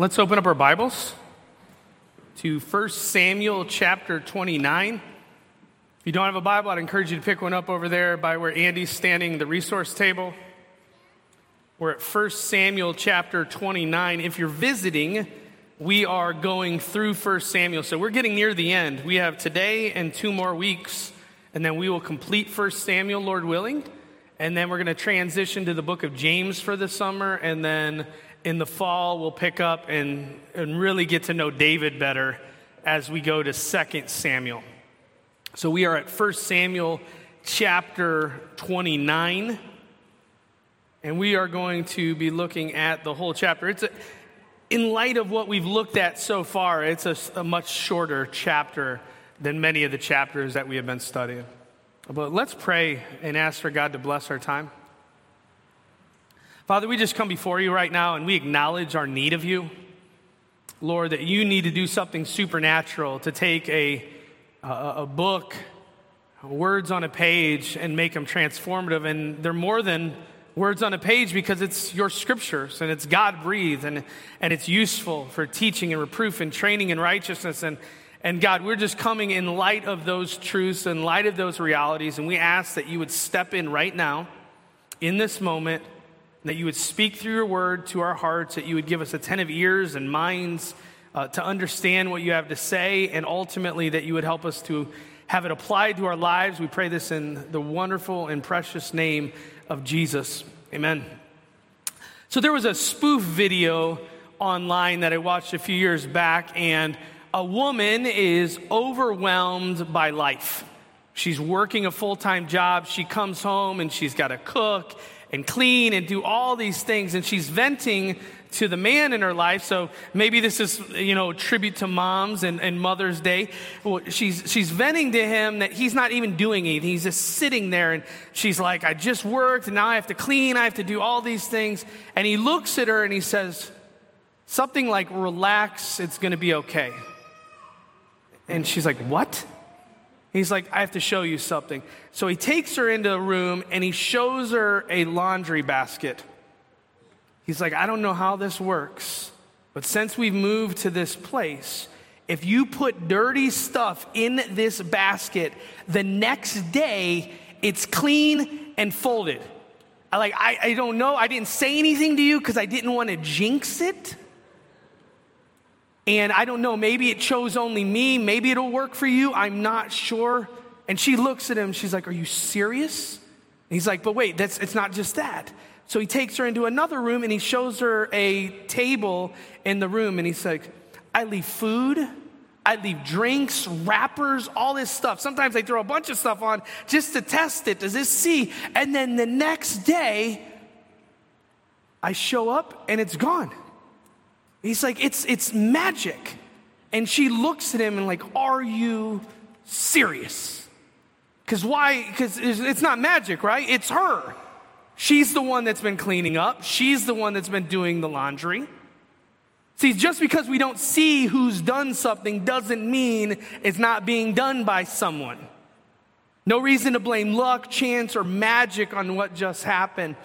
Let's open up our Bibles to 1 Samuel chapter 29. If you don't have a Bible, I'd encourage you to pick one up over there by where Andy's standing, the resource table. We're at 1 Samuel chapter 29. If you're visiting, we are going through 1 Samuel. So we're getting near the end. We have today and two more weeks, and then we will complete 1 Samuel, Lord willing. And then we're going to transition to the book of James for the summer, and then in the fall, we'll pick up and, and really get to know David better as we go to 2 Samuel. So we are at 1 Samuel chapter 29, and we are going to be looking at the whole chapter. It's a, in light of what we've looked at so far, it's a, a much shorter chapter than many of the chapters that we have been studying. But let's pray and ask for God to bless our time. Father, we just come before you right now and we acknowledge our need of you. Lord, that you need to do something supernatural to take a, a, a book, words on a page, and make them transformative. And they're more than words on a page because it's your scriptures and it's God breathed and, and it's useful for teaching and reproof and training in righteousness. And, and God, we're just coming in light of those truths, in light of those realities, and we ask that you would step in right now in this moment that you would speak through your word to our hearts, that you would give us attentive ears and minds uh, to understand what you have to say, and ultimately that you would help us to have it applied to our lives. We pray this in the wonderful and precious name of Jesus. Amen. So there was a spoof video online that I watched a few years back, and a woman is overwhelmed by life. She's working a full time job. She comes home and she's got to cook and clean and do all these things. And she's venting to the man in her life. So maybe this is, you know, tribute to moms and, and Mother's Day. She's, she's venting to him that he's not even doing anything. He's just sitting there and she's like, I just worked and now I have to clean. I have to do all these things. And he looks at her and he says, something like, relax, it's going to be okay. And she's like, what? He's like, I have to show you something. So he takes her into a room and he shows her a laundry basket. He's like, I don't know how this works, but since we've moved to this place, if you put dirty stuff in this basket, the next day it's clean and folded. I like, I, I don't know. I didn't say anything to you because I didn't want to jinx it. And I don't know, maybe it chose only me. Maybe it'll work for you. I'm not sure. And she looks at him. She's like, Are you serious? And he's like, But wait, that's, it's not just that. So he takes her into another room and he shows her a table in the room. And he's like, I leave food, I leave drinks, wrappers, all this stuff. Sometimes I throw a bunch of stuff on just to test it. Does this see? And then the next day, I show up and it's gone. He's like, it's, it's magic. And she looks at him and, like, are you serious? Because why? Because it's not magic, right? It's her. She's the one that's been cleaning up, she's the one that's been doing the laundry. See, just because we don't see who's done something doesn't mean it's not being done by someone. No reason to blame luck, chance, or magic on what just happened.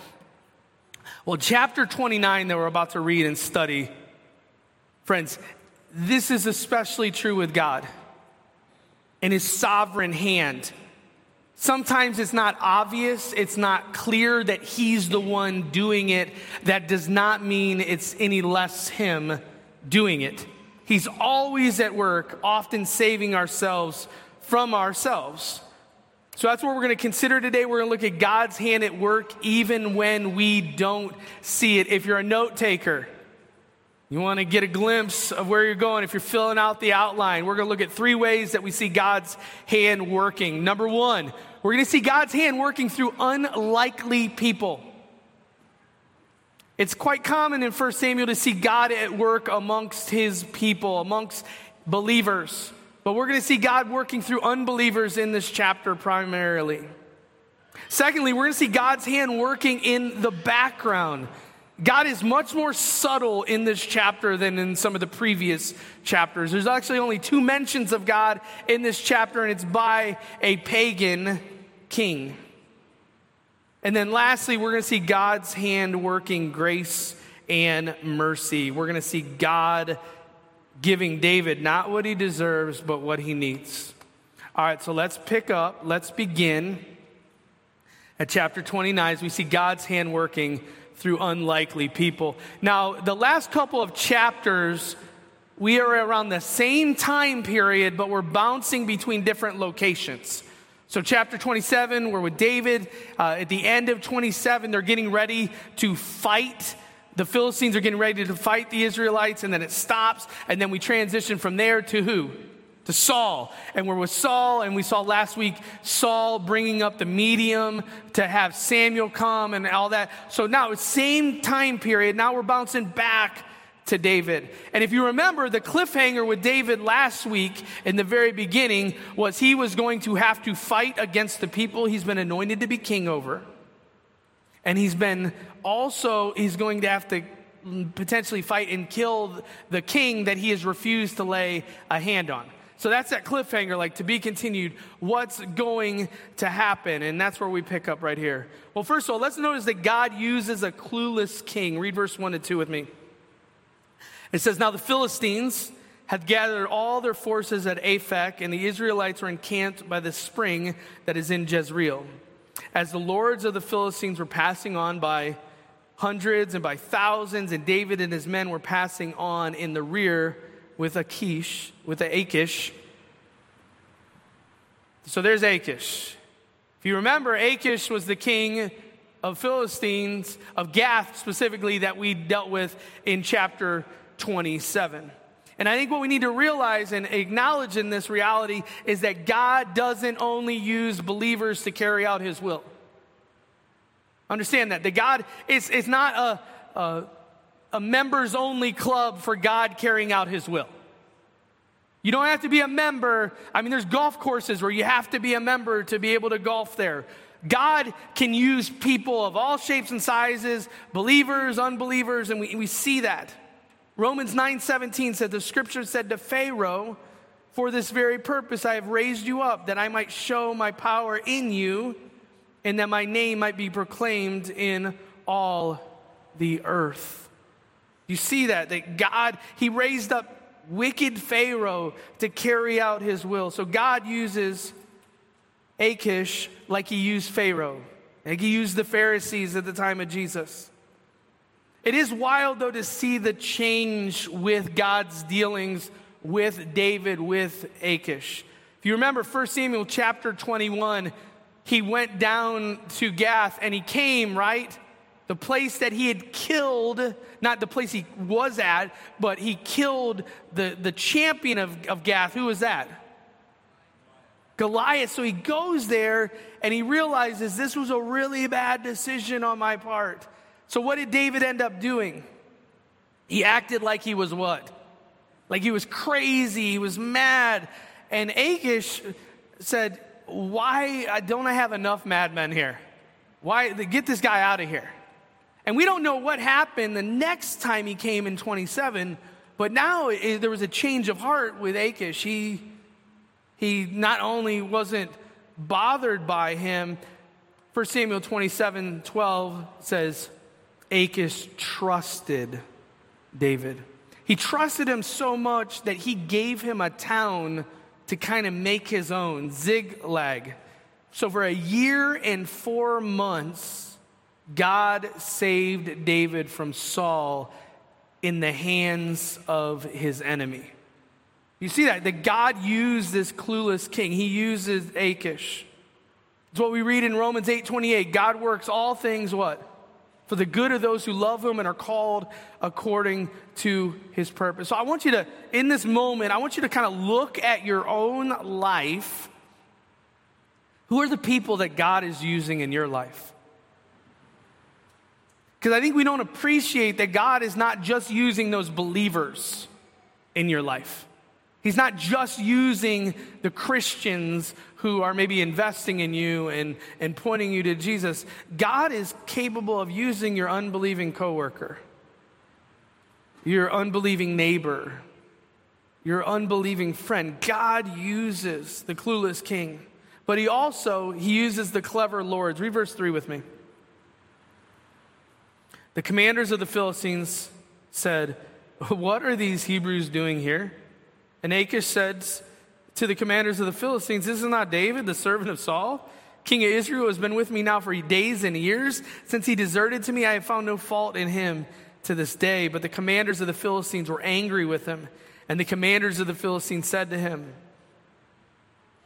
Well, chapter 29 that we're about to read and study Friends, this is especially true with God and His sovereign hand. Sometimes it's not obvious, it's not clear that He's the one doing it. That does not mean it's any less Him doing it. He's always at work, often saving ourselves from ourselves. So that's what we're going to consider today. We're going to look at God's hand at work even when we don't see it. If you're a note taker, you want to get a glimpse of where you're going if you're filling out the outline. We're going to look at three ways that we see God's hand working. Number one, we're going to see God's hand working through unlikely people. It's quite common in 1 Samuel to see God at work amongst his people, amongst believers. But we're going to see God working through unbelievers in this chapter primarily. Secondly, we're going to see God's hand working in the background. God is much more subtle in this chapter than in some of the previous chapters. There's actually only two mentions of God in this chapter, and it's by a pagan king. And then lastly, we're going to see God's hand working grace and mercy. We're going to see God giving David not what he deserves, but what he needs. All right, so let's pick up, let's begin at chapter 29 as we see God's hand working through unlikely people. Now, the last couple of chapters, we are around the same time period, but we're bouncing between different locations. So, chapter 27, we're with David. Uh, at the end of 27, they're getting ready to fight. The Philistines are getting ready to fight the Israelites, and then it stops. And then we transition from there to who? To Saul. And we're with Saul, and we saw last week Saul bringing up the medium to have Samuel come and all that. So now, it's same time period. Now we're bouncing back to David. And if you remember, the cliffhanger with David last week in the very beginning was he was going to have to fight against the people he's been anointed to be king over. And he's been also, he's going to have to potentially fight and kill the king that he has refused to lay a hand on. So that's that cliffhanger, like to be continued. What's going to happen? And that's where we pick up right here. Well, first of all, let's notice that God uses a clueless king. Read verse 1 and 2 with me. It says, Now the Philistines had gathered all their forces at Aphek, and the Israelites were encamped by the spring that is in Jezreel. As the lords of the Philistines were passing on by hundreds and by thousands, and David and his men were passing on in the rear with Achish, with Achish. So there's Achish. If you remember, Achish was the king of Philistines, of Gath specifically, that we dealt with in chapter 27. And I think what we need to realize and acknowledge in this reality is that God doesn't only use believers to carry out his will. Understand that. That God is, is not a, a, a members only club for God carrying out his will. You don't have to be a member. I mean, there's golf courses where you have to be a member to be able to golf there. God can use people of all shapes and sizes, believers, unbelievers, and we, we see that. Romans 9:17 said the scripture said to Pharaoh, "For this very purpose I have raised you up that I might show my power in you and that my name might be proclaimed in all the earth." You see that that God he raised up wicked Pharaoh to carry out his will. So God uses Achish like he used Pharaoh. Like he used the Pharisees at the time of Jesus. It is wild, though, to see the change with God's dealings with David, with Achish. If you remember 1 Samuel chapter 21, he went down to Gath and he came, right? The place that he had killed, not the place he was at, but he killed the, the champion of, of Gath. Who was that? Goliath. So he goes there and he realizes this was a really bad decision on my part. So, what did David end up doing? He acted like he was what? Like he was crazy, he was mad. And Achish said, Why uh, don't I have enough madmen here? Why get this guy out of here? And we don't know what happened the next time he came in 27, but now it, there was a change of heart with Achish. He, he not only wasn't bothered by him, 1 Samuel 27 12 says, Achish trusted David. He trusted him so much that he gave him a town to kind of make his own, Ziklag. So for a year and four months, God saved David from Saul in the hands of his enemy. You see that? That God used this clueless king. He uses Achish. It's what we read in Romans 8 28. God works all things what? for the good of those who love him and are called according to his purpose. So I want you to, in this moment, I want you to kind of look at your own life. Who are the people that God is using in your life? Because I think we don't appreciate that God is not just using those believers in your life. He's not just using the Christians who are maybe investing in you and, and pointing you to Jesus. God is capable of using your unbelieving coworker, your unbelieving neighbor, your unbelieving friend. God uses the clueless king, but he also he uses the clever lords. Read verse 3 with me. The commanders of the Philistines said, What are these Hebrews doing here? And Achish said to the commanders of the Philistines, This is not David, the servant of Saul? King of Israel has been with me now for days and years. Since he deserted to me, I have found no fault in him to this day. But the commanders of the Philistines were angry with him. And the commanders of the Philistines said to him,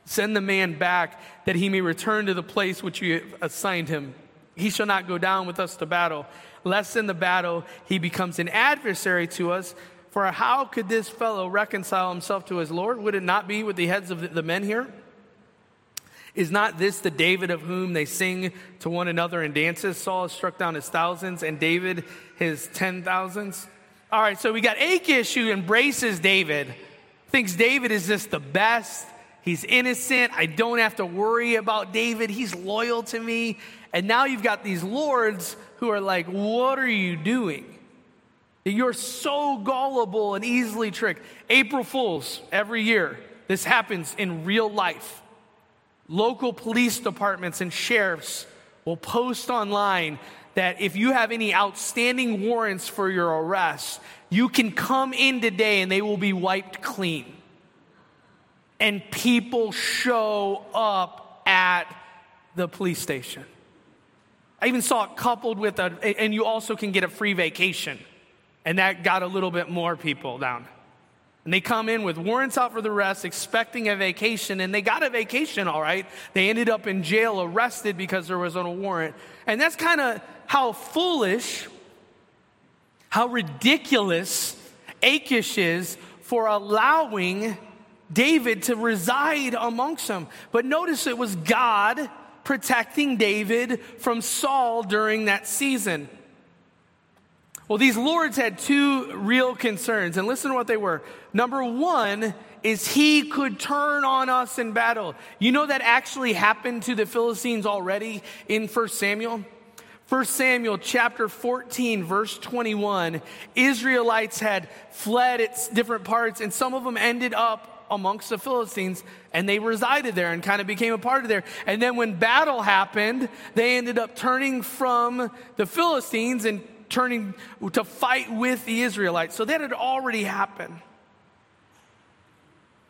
Send the man back that he may return to the place which you have assigned him. He shall not go down with us to battle, lest in the battle he becomes an adversary to us. For how could this fellow reconcile himself to his Lord? Would it not be with the heads of the men here? Is not this the David of whom they sing to one another in dances? Saul has struck down his thousands and David his ten thousands. All right, so we got Achish who embraces David, thinks David is just the best. He's innocent. I don't have to worry about David. He's loyal to me. And now you've got these lords who are like, What are you doing? You're so gullible and easily tricked. April Fools, every year, this happens in real life. Local police departments and sheriffs will post online that if you have any outstanding warrants for your arrest, you can come in today and they will be wiped clean. And people show up at the police station. I even saw it coupled with a, and you also can get a free vacation. And that got a little bit more people down. And they come in with warrants out for the rest, expecting a vacation, and they got a vacation, all right. They ended up in jail, arrested because there was on a warrant. And that's kind of how foolish, how ridiculous Achish is for allowing David to reside amongst them. But notice it was God protecting David from Saul during that season. Well, these lords had two real concerns, and listen to what they were. Number one is he could turn on us in battle. You know that actually happened to the Philistines already in 1 Samuel? 1 Samuel chapter 14, verse 21, Israelites had fled its different parts, and some of them ended up amongst the Philistines, and they resided there and kind of became a part of there. And then when battle happened, they ended up turning from the Philistines and turning to fight with the Israelites. So that had already happened.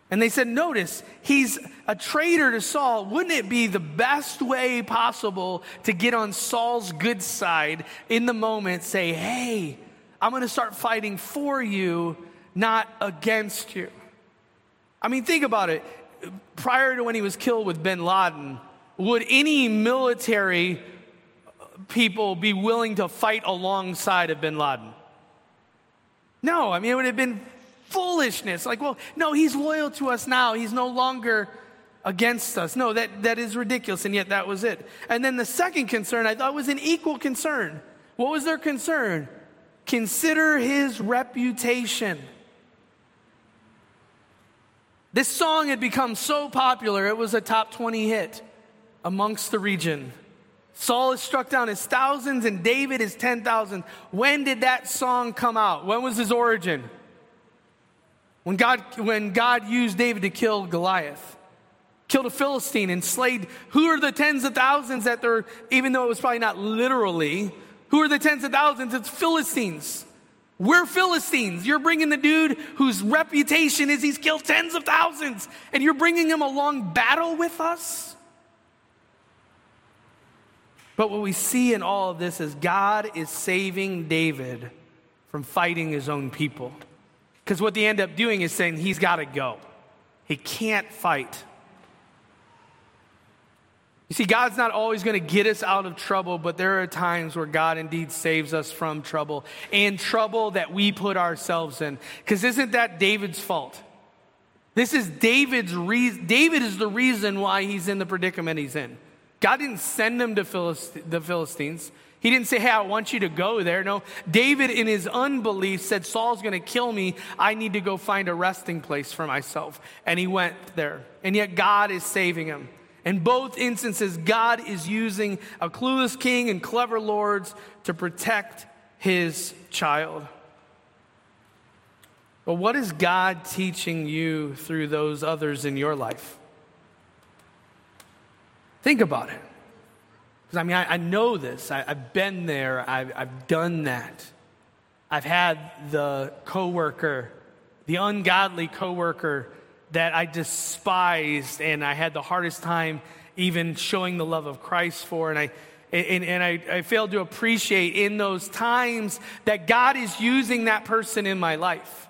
And they said, Notice, he's a traitor to Saul. Wouldn't it be the best way possible to get on Saul's good side in the moment? Say, Hey, I'm going to start fighting for you, not against you. I mean, think about it. Prior to when he was killed with bin Laden, would any military people be willing to fight alongside of bin Laden? No, I mean, it would have been foolishness. Like, well, no, he's loyal to us now. He's no longer against us. No, that, that is ridiculous, and yet that was it. And then the second concern I thought was an equal concern. What was their concern? Consider his reputation. This song had become so popular, it was a top 20 hit amongst the region. Saul has struck down his thousands and David his 10,000. When did that song come out? When was his origin? When God, when God used David to kill Goliath, killed a Philistine and slayed, who are the tens of thousands that they're, even though it was probably not literally, who are the tens of thousands? It's Philistines. We're Philistines. You're bringing the dude whose reputation is he's killed tens of thousands, and you're bringing him along battle with us? But what we see in all of this is God is saving David from fighting his own people. Because what they end up doing is saying he's got to go, he can't fight. You see, God's not always going to get us out of trouble, but there are times where God indeed saves us from trouble and trouble that we put ourselves in. Because isn't that David's fault? This is David's reason. David is the reason why he's in the predicament he's in. God didn't send him to Philist- the Philistines. He didn't say, Hey, I want you to go there. No, David, in his unbelief, said, Saul's going to kill me. I need to go find a resting place for myself. And he went there. And yet, God is saving him. In both instances, God is using a clueless king and clever lords to protect his child. But what is God teaching you through those others in your life? Think about it. Because I mean, I, I, know this. I, have been there. I've, I've done that. I've had the coworker, the ungodly coworker that I despised and I had the hardest time even showing the love of Christ for. And I, and, and I, I failed to appreciate in those times that God is using that person in my life.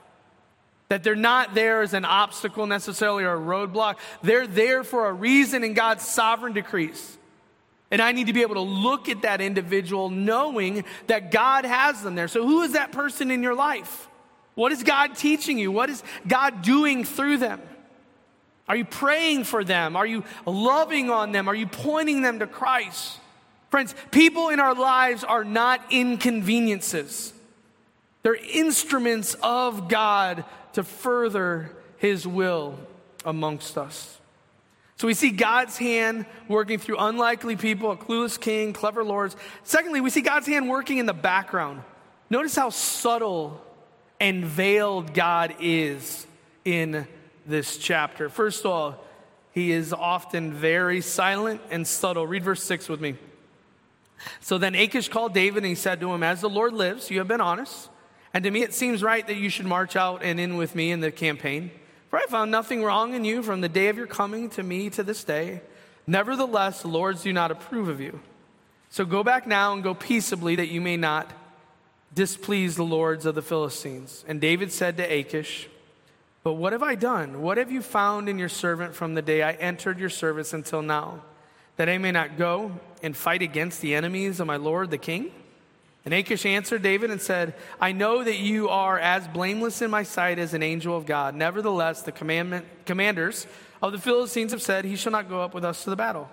That they're not there as an obstacle necessarily or a roadblock. They're there for a reason in God's sovereign decrees. And I need to be able to look at that individual knowing that God has them there. So, who is that person in your life? What is God teaching you? What is God doing through them? Are you praying for them? Are you loving on them? Are you pointing them to Christ? Friends, people in our lives are not inconveniences. They're instruments of God to further His will amongst us. So we see God's hand working through unlikely people, a clueless king, clever lords. Secondly, we see God's hand working in the background. Notice how subtle and veiled God is in this chapter. First of all, he is often very silent and subtle. Read verse 6 with me. So then Achish called David and he said to him, As the Lord lives, you have been honest, and to me it seems right that you should march out and in with me in the campaign. For I found nothing wrong in you from the day of your coming to me to this day. Nevertheless, the lords do not approve of you. So go back now and go peaceably that you may not displease the lords of the Philistines. And David said to Achish, But what have I done? What have you found in your servant from the day I entered your service until now? That I may not go and fight against the enemies of my lord the king? And Achish answered David and said, I know that you are as blameless in my sight as an angel of God. Nevertheless, the commandment, commanders of the Philistines have said, He shall not go up with us to the battle.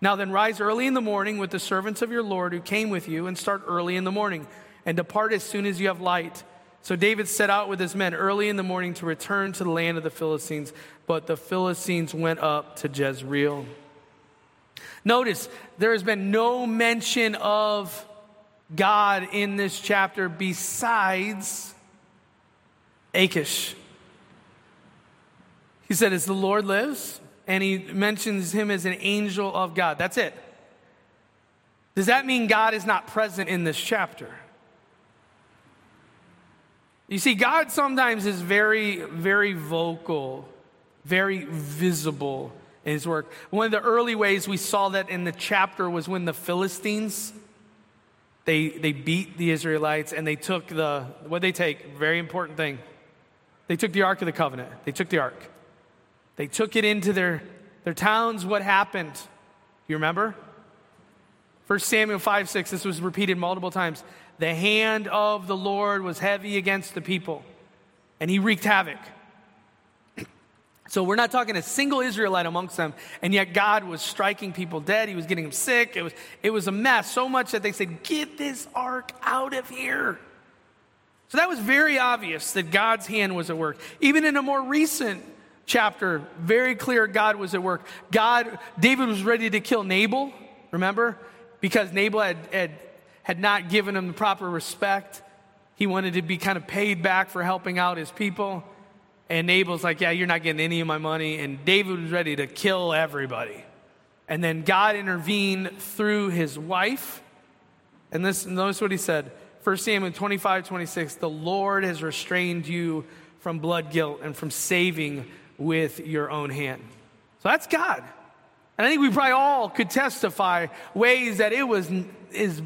Now then, rise early in the morning with the servants of your Lord who came with you, and start early in the morning, and depart as soon as you have light. So David set out with his men early in the morning to return to the land of the Philistines, but the Philistines went up to Jezreel. Notice there has been no mention of God in this chapter besides Achish. He said, As the Lord lives, and he mentions him as an angel of God. That's it. Does that mean God is not present in this chapter? You see, God sometimes is very, very vocal, very visible in his work. One of the early ways we saw that in the chapter was when the Philistines they, they beat the Israelites and they took the, what they take? Very important thing. They took the Ark of the Covenant. They took the Ark. They took it into their, their towns. What happened? You remember? 1 Samuel 5 6, this was repeated multiple times. The hand of the Lord was heavy against the people, and he wreaked havoc. So we're not talking a single Israelite amongst them, and yet God was striking people dead. He was getting them sick. It was, it was a mess, so much that they said, Get this ark out of here. So that was very obvious that God's hand was at work. Even in a more recent chapter, very clear God was at work. God, David was ready to kill Nabal, remember? Because Nabal had, had, had not given him the proper respect. He wanted to be kind of paid back for helping out his people. And Nabal's like, Yeah, you're not getting any of my money. And David was ready to kill everybody. And then God intervened through his wife. And this, notice what he said 1 Samuel 25, 26. The Lord has restrained you from blood guilt and from saving with your own hand. So that's God. And I think we probably all could testify ways that it was as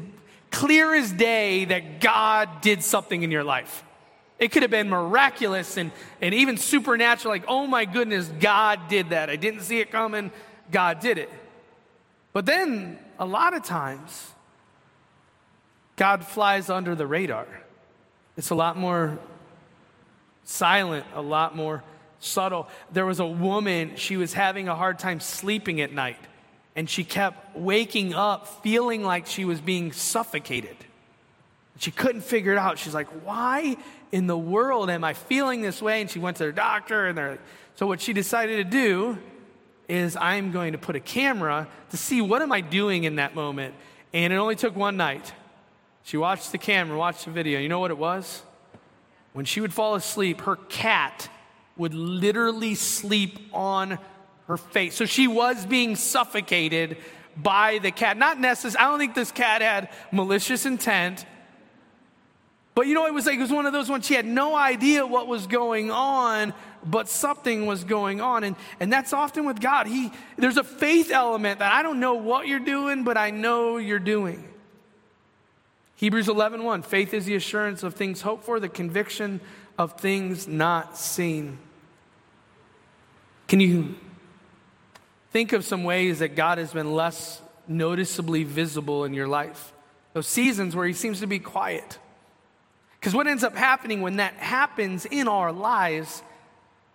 clear as day that God did something in your life. It could have been miraculous and, and even supernatural, like, oh my goodness, God did that. I didn't see it coming, God did it. But then, a lot of times, God flies under the radar. It's a lot more silent, a lot more subtle. There was a woman, she was having a hard time sleeping at night, and she kept waking up feeling like she was being suffocated. She couldn't figure it out. She's like, why in the world am I feeling this way? And she went to her doctor, and they're so what she decided to do is I'm going to put a camera to see what am I doing in that moment. And it only took one night. She watched the camera, watched the video. You know what it was? When she would fall asleep, her cat would literally sleep on her face. So she was being suffocated by the cat. Not necessarily, I don't think this cat had malicious intent. But you know, it was like it was one of those ones she had no idea what was going on, but something was going on. And, and that's often with God. He there's a faith element that I don't know what you're doing, but I know you're doing. Hebrews 11:1 1, Faith is the assurance of things hoped for, the conviction of things not seen. Can you think of some ways that God has been less noticeably visible in your life? Those seasons where he seems to be quiet. Because what ends up happening when that happens in our lives,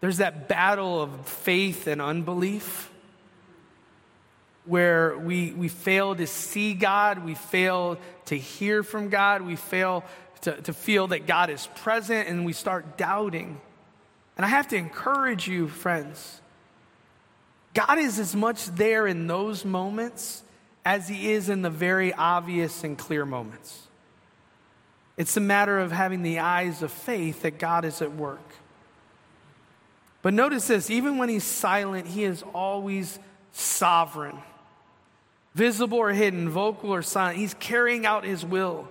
there's that battle of faith and unbelief where we, we fail to see God, we fail to hear from God, we fail to, to feel that God is present, and we start doubting. And I have to encourage you, friends. God is as much there in those moments as he is in the very obvious and clear moments. It's a matter of having the eyes of faith that God is at work. But notice this even when he's silent, he is always sovereign. Visible or hidden, vocal or silent, he's carrying out his will.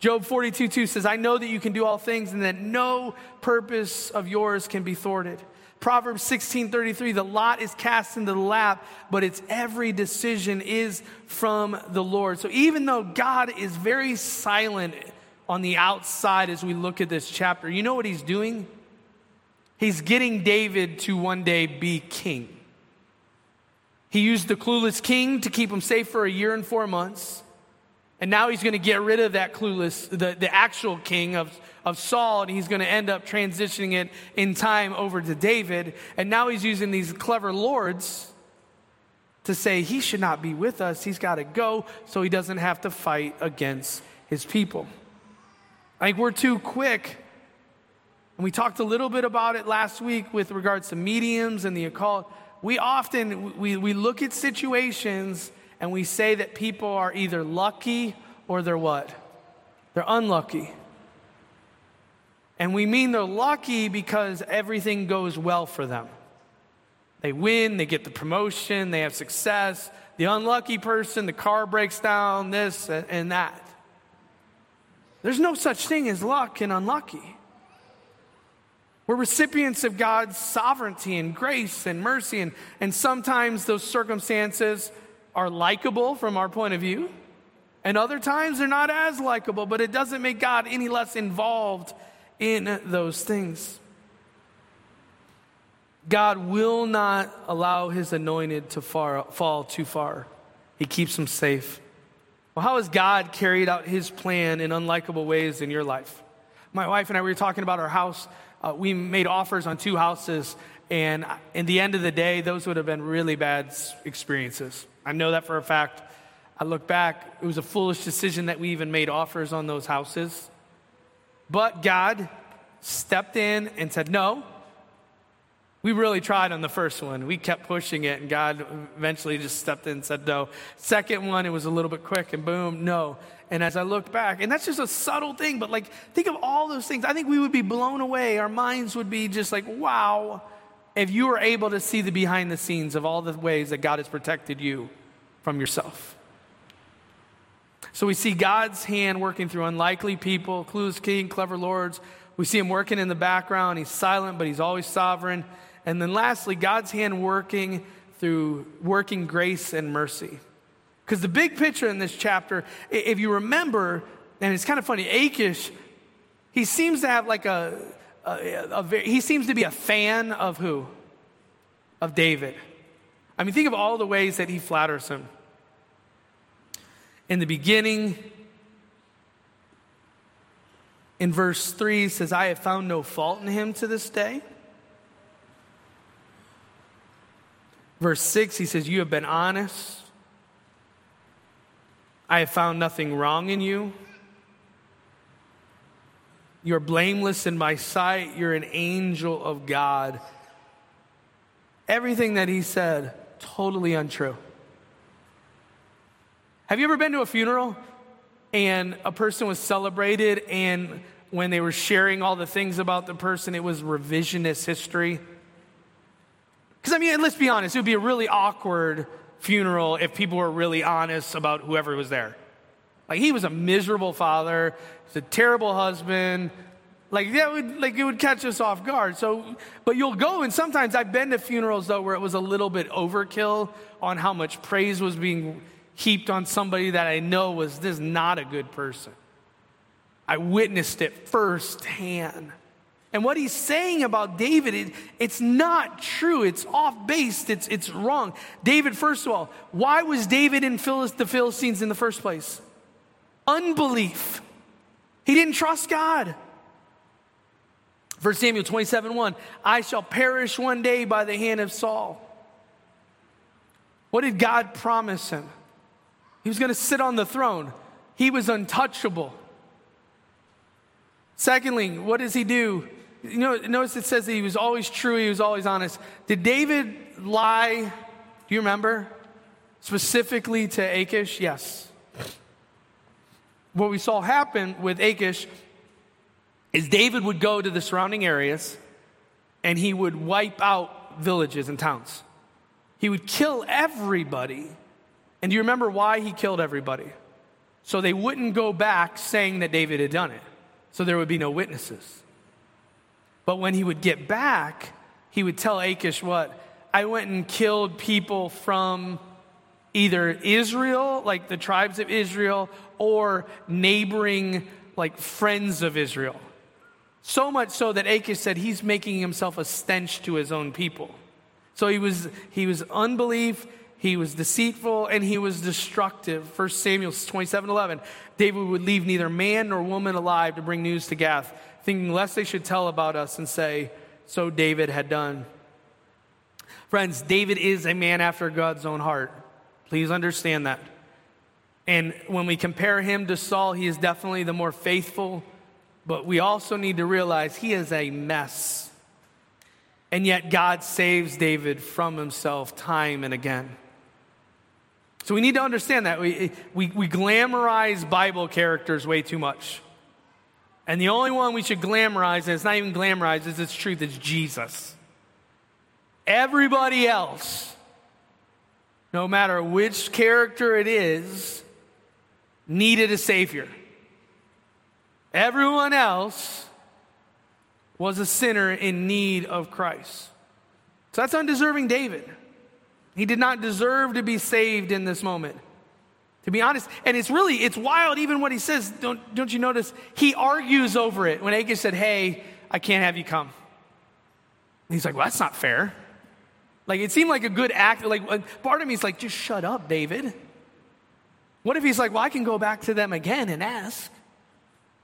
Job 42 2 says, I know that you can do all things and that no purpose of yours can be thwarted. Proverbs 16 33, the lot is cast into the lap, but its every decision is from the Lord. So even though God is very silent on the outside as we look at this chapter, you know what he's doing? He's getting David to one day be king. He used the clueless king to keep him safe for a year and four months. And now he's going to get rid of that clueless, the, the actual king of, of Saul, and he's going to end up transitioning it in time over to David. And now he's using these clever lords to say he should not be with us. He's got to go so he doesn't have to fight against his people. I think we're too quick. And we talked a little bit about it last week with regards to mediums and the occult. We often we, we look at situations and we say that people are either lucky or they're what? They're unlucky. And we mean they're lucky because everything goes well for them. They win, they get the promotion, they have success. The unlucky person, the car breaks down, this and that. There's no such thing as luck and unlucky. We're recipients of God's sovereignty and grace and mercy, and, and sometimes those circumstances are likable from our point of view, and other times they're not as likable, but it doesn't make God any less involved in those things. God will not allow his anointed to far, fall too far. He keeps them safe. Well, how has God carried out his plan in unlikable ways in your life? My wife and I we were talking about our house. Uh, we made offers on two houses, and in the end of the day, those would have been really bad experiences. I know that for a fact. I look back, it was a foolish decision that we even made offers on those houses. But God stepped in and said, No. We really tried on the first one. We kept pushing it, and God eventually just stepped in and said, No. Second one, it was a little bit quick, and boom, no. And as I look back, and that's just a subtle thing, but like, think of all those things. I think we would be blown away. Our minds would be just like, wow, if you were able to see the behind the scenes of all the ways that God has protected you from yourself. So we see God's hand working through unlikely people, clueless king, clever lords. We see him working in the background. He's silent, but he's always sovereign. And then lastly, God's hand working through working grace and mercy. Because the big picture in this chapter, if you remember, and it's kind of funny, Achish, he seems to have like a, a, a, very, he seems to be a fan of who? Of David. I mean, think of all the ways that he flatters him. In the beginning, in verse 3 says, I have found no fault in him to this day. Verse 6, he says, You have been honest. I have found nothing wrong in you. You're blameless in my sight. You're an angel of God. Everything that he said, totally untrue. Have you ever been to a funeral and a person was celebrated and when they were sharing all the things about the person, it was revisionist history? Because, I mean, let's be honest, it would be a really awkward funeral if people were really honest about whoever was there. Like he was a miserable father, he's a terrible husband. Like that would like it would catch us off guard. So but you'll go and sometimes I've been to funerals though where it was a little bit overkill on how much praise was being heaped on somebody that I know was this not a good person. I witnessed it firsthand. And what he's saying about David, it, it's not true. It's off base. It's, it's wrong. David, first of all, why was David in Philist, the Philistines in the first place? Unbelief. He didn't trust God. 1 Samuel 27 1, I shall perish one day by the hand of Saul. What did God promise him? He was going to sit on the throne, he was untouchable. Secondly, what does he do? You know, notice it says that he was always true, he was always honest. Did David lie? Do you remember? Specifically to Achish? Yes. What we saw happen with Achish is David would go to the surrounding areas and he would wipe out villages and towns. He would kill everybody. And do you remember why he killed everybody? So they wouldn't go back saying that David had done it. So there would be no witnesses. But when he would get back, he would tell Achish what? I went and killed people from either Israel, like the tribes of Israel, or neighboring, like friends of Israel. So much so that Achish said he's making himself a stench to his own people. So he was, he was unbelief, he was deceitful, and he was destructive. 1 Samuel 27 11. David would leave neither man nor woman alive to bring news to Gath thinking lest they should tell about us and say, So David had done. Friends, David is a man after God's own heart. Please understand that. And when we compare him to Saul, he is definitely the more faithful, but we also need to realize he is a mess. And yet God saves David from himself time and again. So we need to understand that. We, we, we glamorize Bible characters way too much. And the only one we should glamorize, and it's not even glamorized, is its truth, is Jesus. Everybody else, no matter which character it is, needed a Savior. Everyone else was a sinner in need of Christ. So that's undeserving David. He did not deserve to be saved in this moment to be honest. And it's really, it's wild even what he says. Don't, don't you notice? He argues over it when Achish said, hey, I can't have you come. And he's like, well, that's not fair. Like, it seemed like a good act. Like, part of like, just shut up, David. What if he's like, well, I can go back to them again and ask?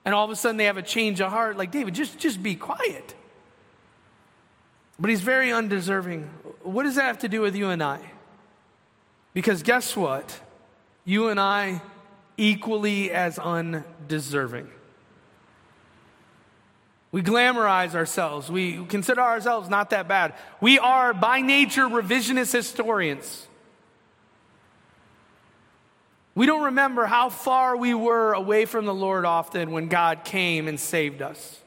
And all of a sudden they have a change of heart. Like, David, just, just be quiet. But he's very undeserving. What does that have to do with you and I? Because guess what? you and I equally as undeserving. We glamorize ourselves. We consider ourselves not that bad. We are, by nature, revisionist historians. We don't remember how far we were away from the Lord often when God came and saved us.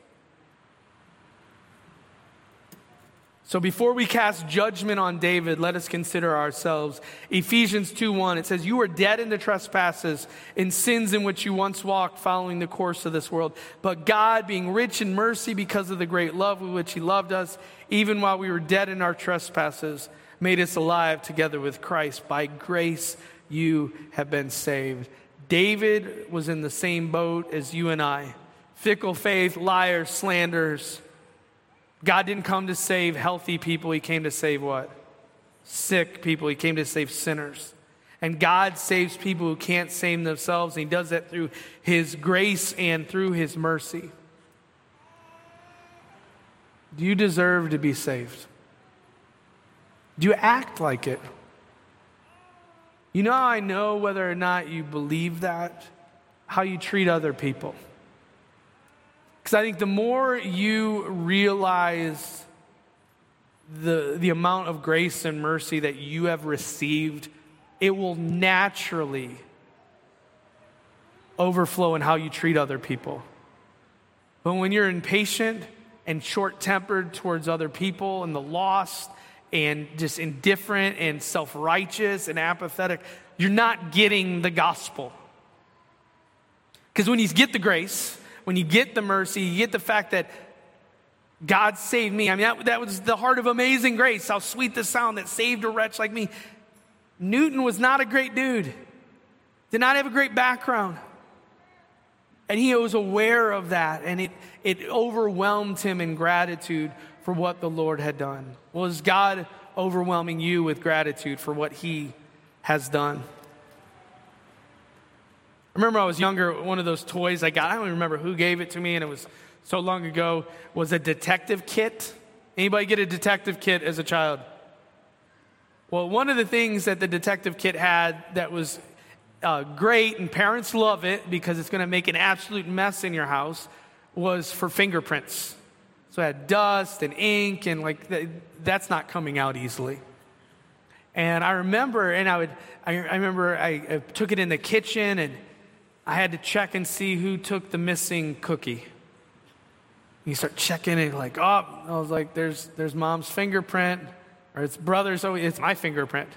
So before we cast judgment on David, let us consider ourselves. Ephesians 2:1 it says you were dead in the trespasses in sins in which you once walked following the course of this world, but God being rich in mercy because of the great love with which he loved us, even while we were dead in our trespasses, made us alive together with Christ. By grace you have been saved. David was in the same boat as you and I. Fickle faith, liars, slanders, God didn't come to save healthy people, He came to save what? Sick people. He came to save sinners. And God saves people who can't save themselves, and He does that through His grace and through His mercy. Do you deserve to be saved? Do you act like it? You know I know whether or not you believe that? How you treat other people. Because I think the more you realize the, the amount of grace and mercy that you have received, it will naturally overflow in how you treat other people. But when you're impatient and short tempered towards other people and the lost and just indifferent and self righteous and apathetic, you're not getting the gospel. Because when you get the grace, when you get the mercy, you get the fact that God saved me. I mean, that, that was the heart of amazing grace. How sweet the sound that saved a wretch like me. Newton was not a great dude, did not have a great background. And he was aware of that, and it, it overwhelmed him in gratitude for what the Lord had done. Was God overwhelming you with gratitude for what he has done? I remember I was younger, one of those toys I got, I don't even remember who gave it to me, and it was so long ago, was a detective kit. Anybody get a detective kit as a child? Well, one of the things that the detective kit had that was uh, great, and parents love it because it's going to make an absolute mess in your house, was for fingerprints. So it had dust and ink, and like that's not coming out easily. And I remember, and I would, I, I remember I, I took it in the kitchen, and I had to check and see who took the missing cookie. You start checking it, like, oh, I was like, there's, there's mom's fingerprint, or it's brother's, oh, it's my fingerprint.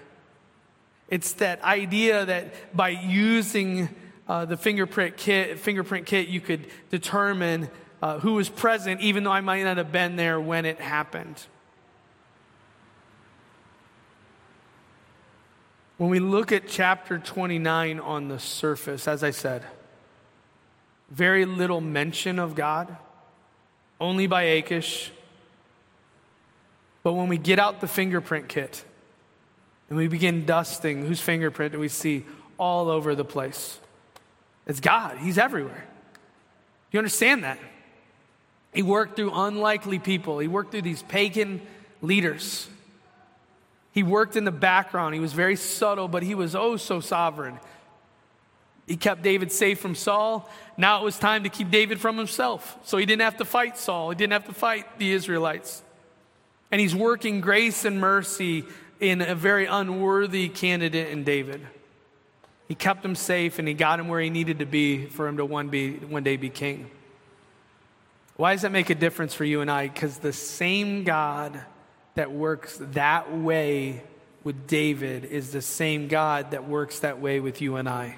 It's that idea that by using uh, the fingerprint kit, fingerprint kit, you could determine uh, who was present, even though I might not have been there when it happened. When we look at chapter 29 on the surface, as I said, very little mention of God, only by Achish. But when we get out the fingerprint kit, and we begin dusting whose fingerprint do we see all over the place? It's God. He's everywhere. You understand that? He worked through unlikely people. He worked through these pagan leaders. He worked in the background. He was very subtle, but he was oh so sovereign. He kept David safe from Saul. Now it was time to keep David from himself. So he didn't have to fight Saul. He didn't have to fight the Israelites. And he's working grace and mercy in a very unworthy candidate in David. He kept him safe and he got him where he needed to be for him to one, be, one day be king. Why does that make a difference for you and I? Because the same God that works that way with David is the same God that works that way with you and I.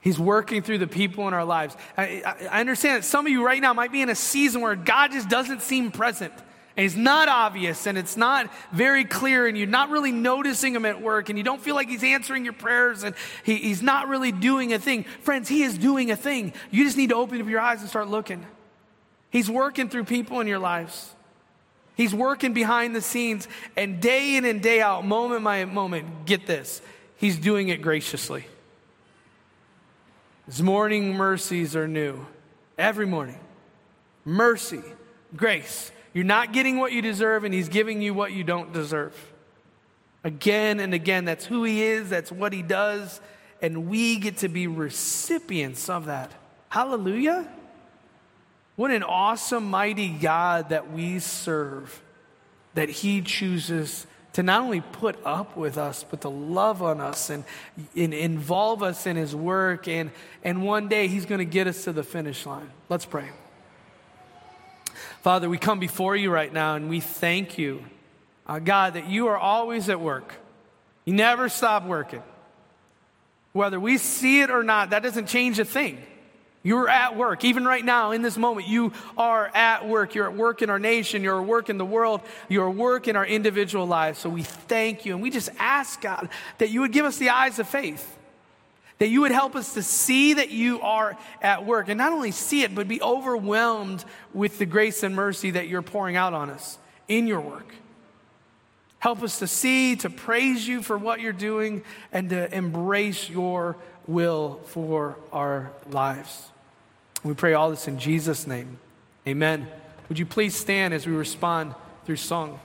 He's working through the people in our lives. I, I, understand that some of you right now might be in a season where God just doesn't seem present and it's not obvious and it's not very clear and you're not really noticing him at work and you don't feel like he's answering your prayers and he, he's not really doing a thing. Friends, he is doing a thing. You just need to open up your eyes and start looking. He's working through people in your lives. He's working behind the scenes and day in and day out, moment by moment, get this, he's doing it graciously. His morning mercies are new. Every morning. Mercy, grace. You're not getting what you deserve, and He's giving you what you don't deserve. Again and again, that's who He is, that's what He does, and we get to be recipients of that. Hallelujah. What an awesome, mighty God that we serve, that He chooses to not only put up with us, but to love on us and, and involve us in His work. And, and one day He's going to get us to the finish line. Let's pray. Father, we come before you right now and we thank you, uh, God, that you are always at work. You never stop working. Whether we see it or not, that doesn't change a thing. You're at work. Even right now, in this moment, you are at work. You're at work in our nation. You're at work in the world. You're at work in our individual lives. So we thank you. And we just ask, God, that you would give us the eyes of faith that you would help us to see that you are at work and not only see it, but be overwhelmed with the grace and mercy that you're pouring out on us in your work. Help us to see, to praise you for what you're doing, and to embrace your will for our lives. We pray all this in Jesus' name. Amen. Would you please stand as we respond through song?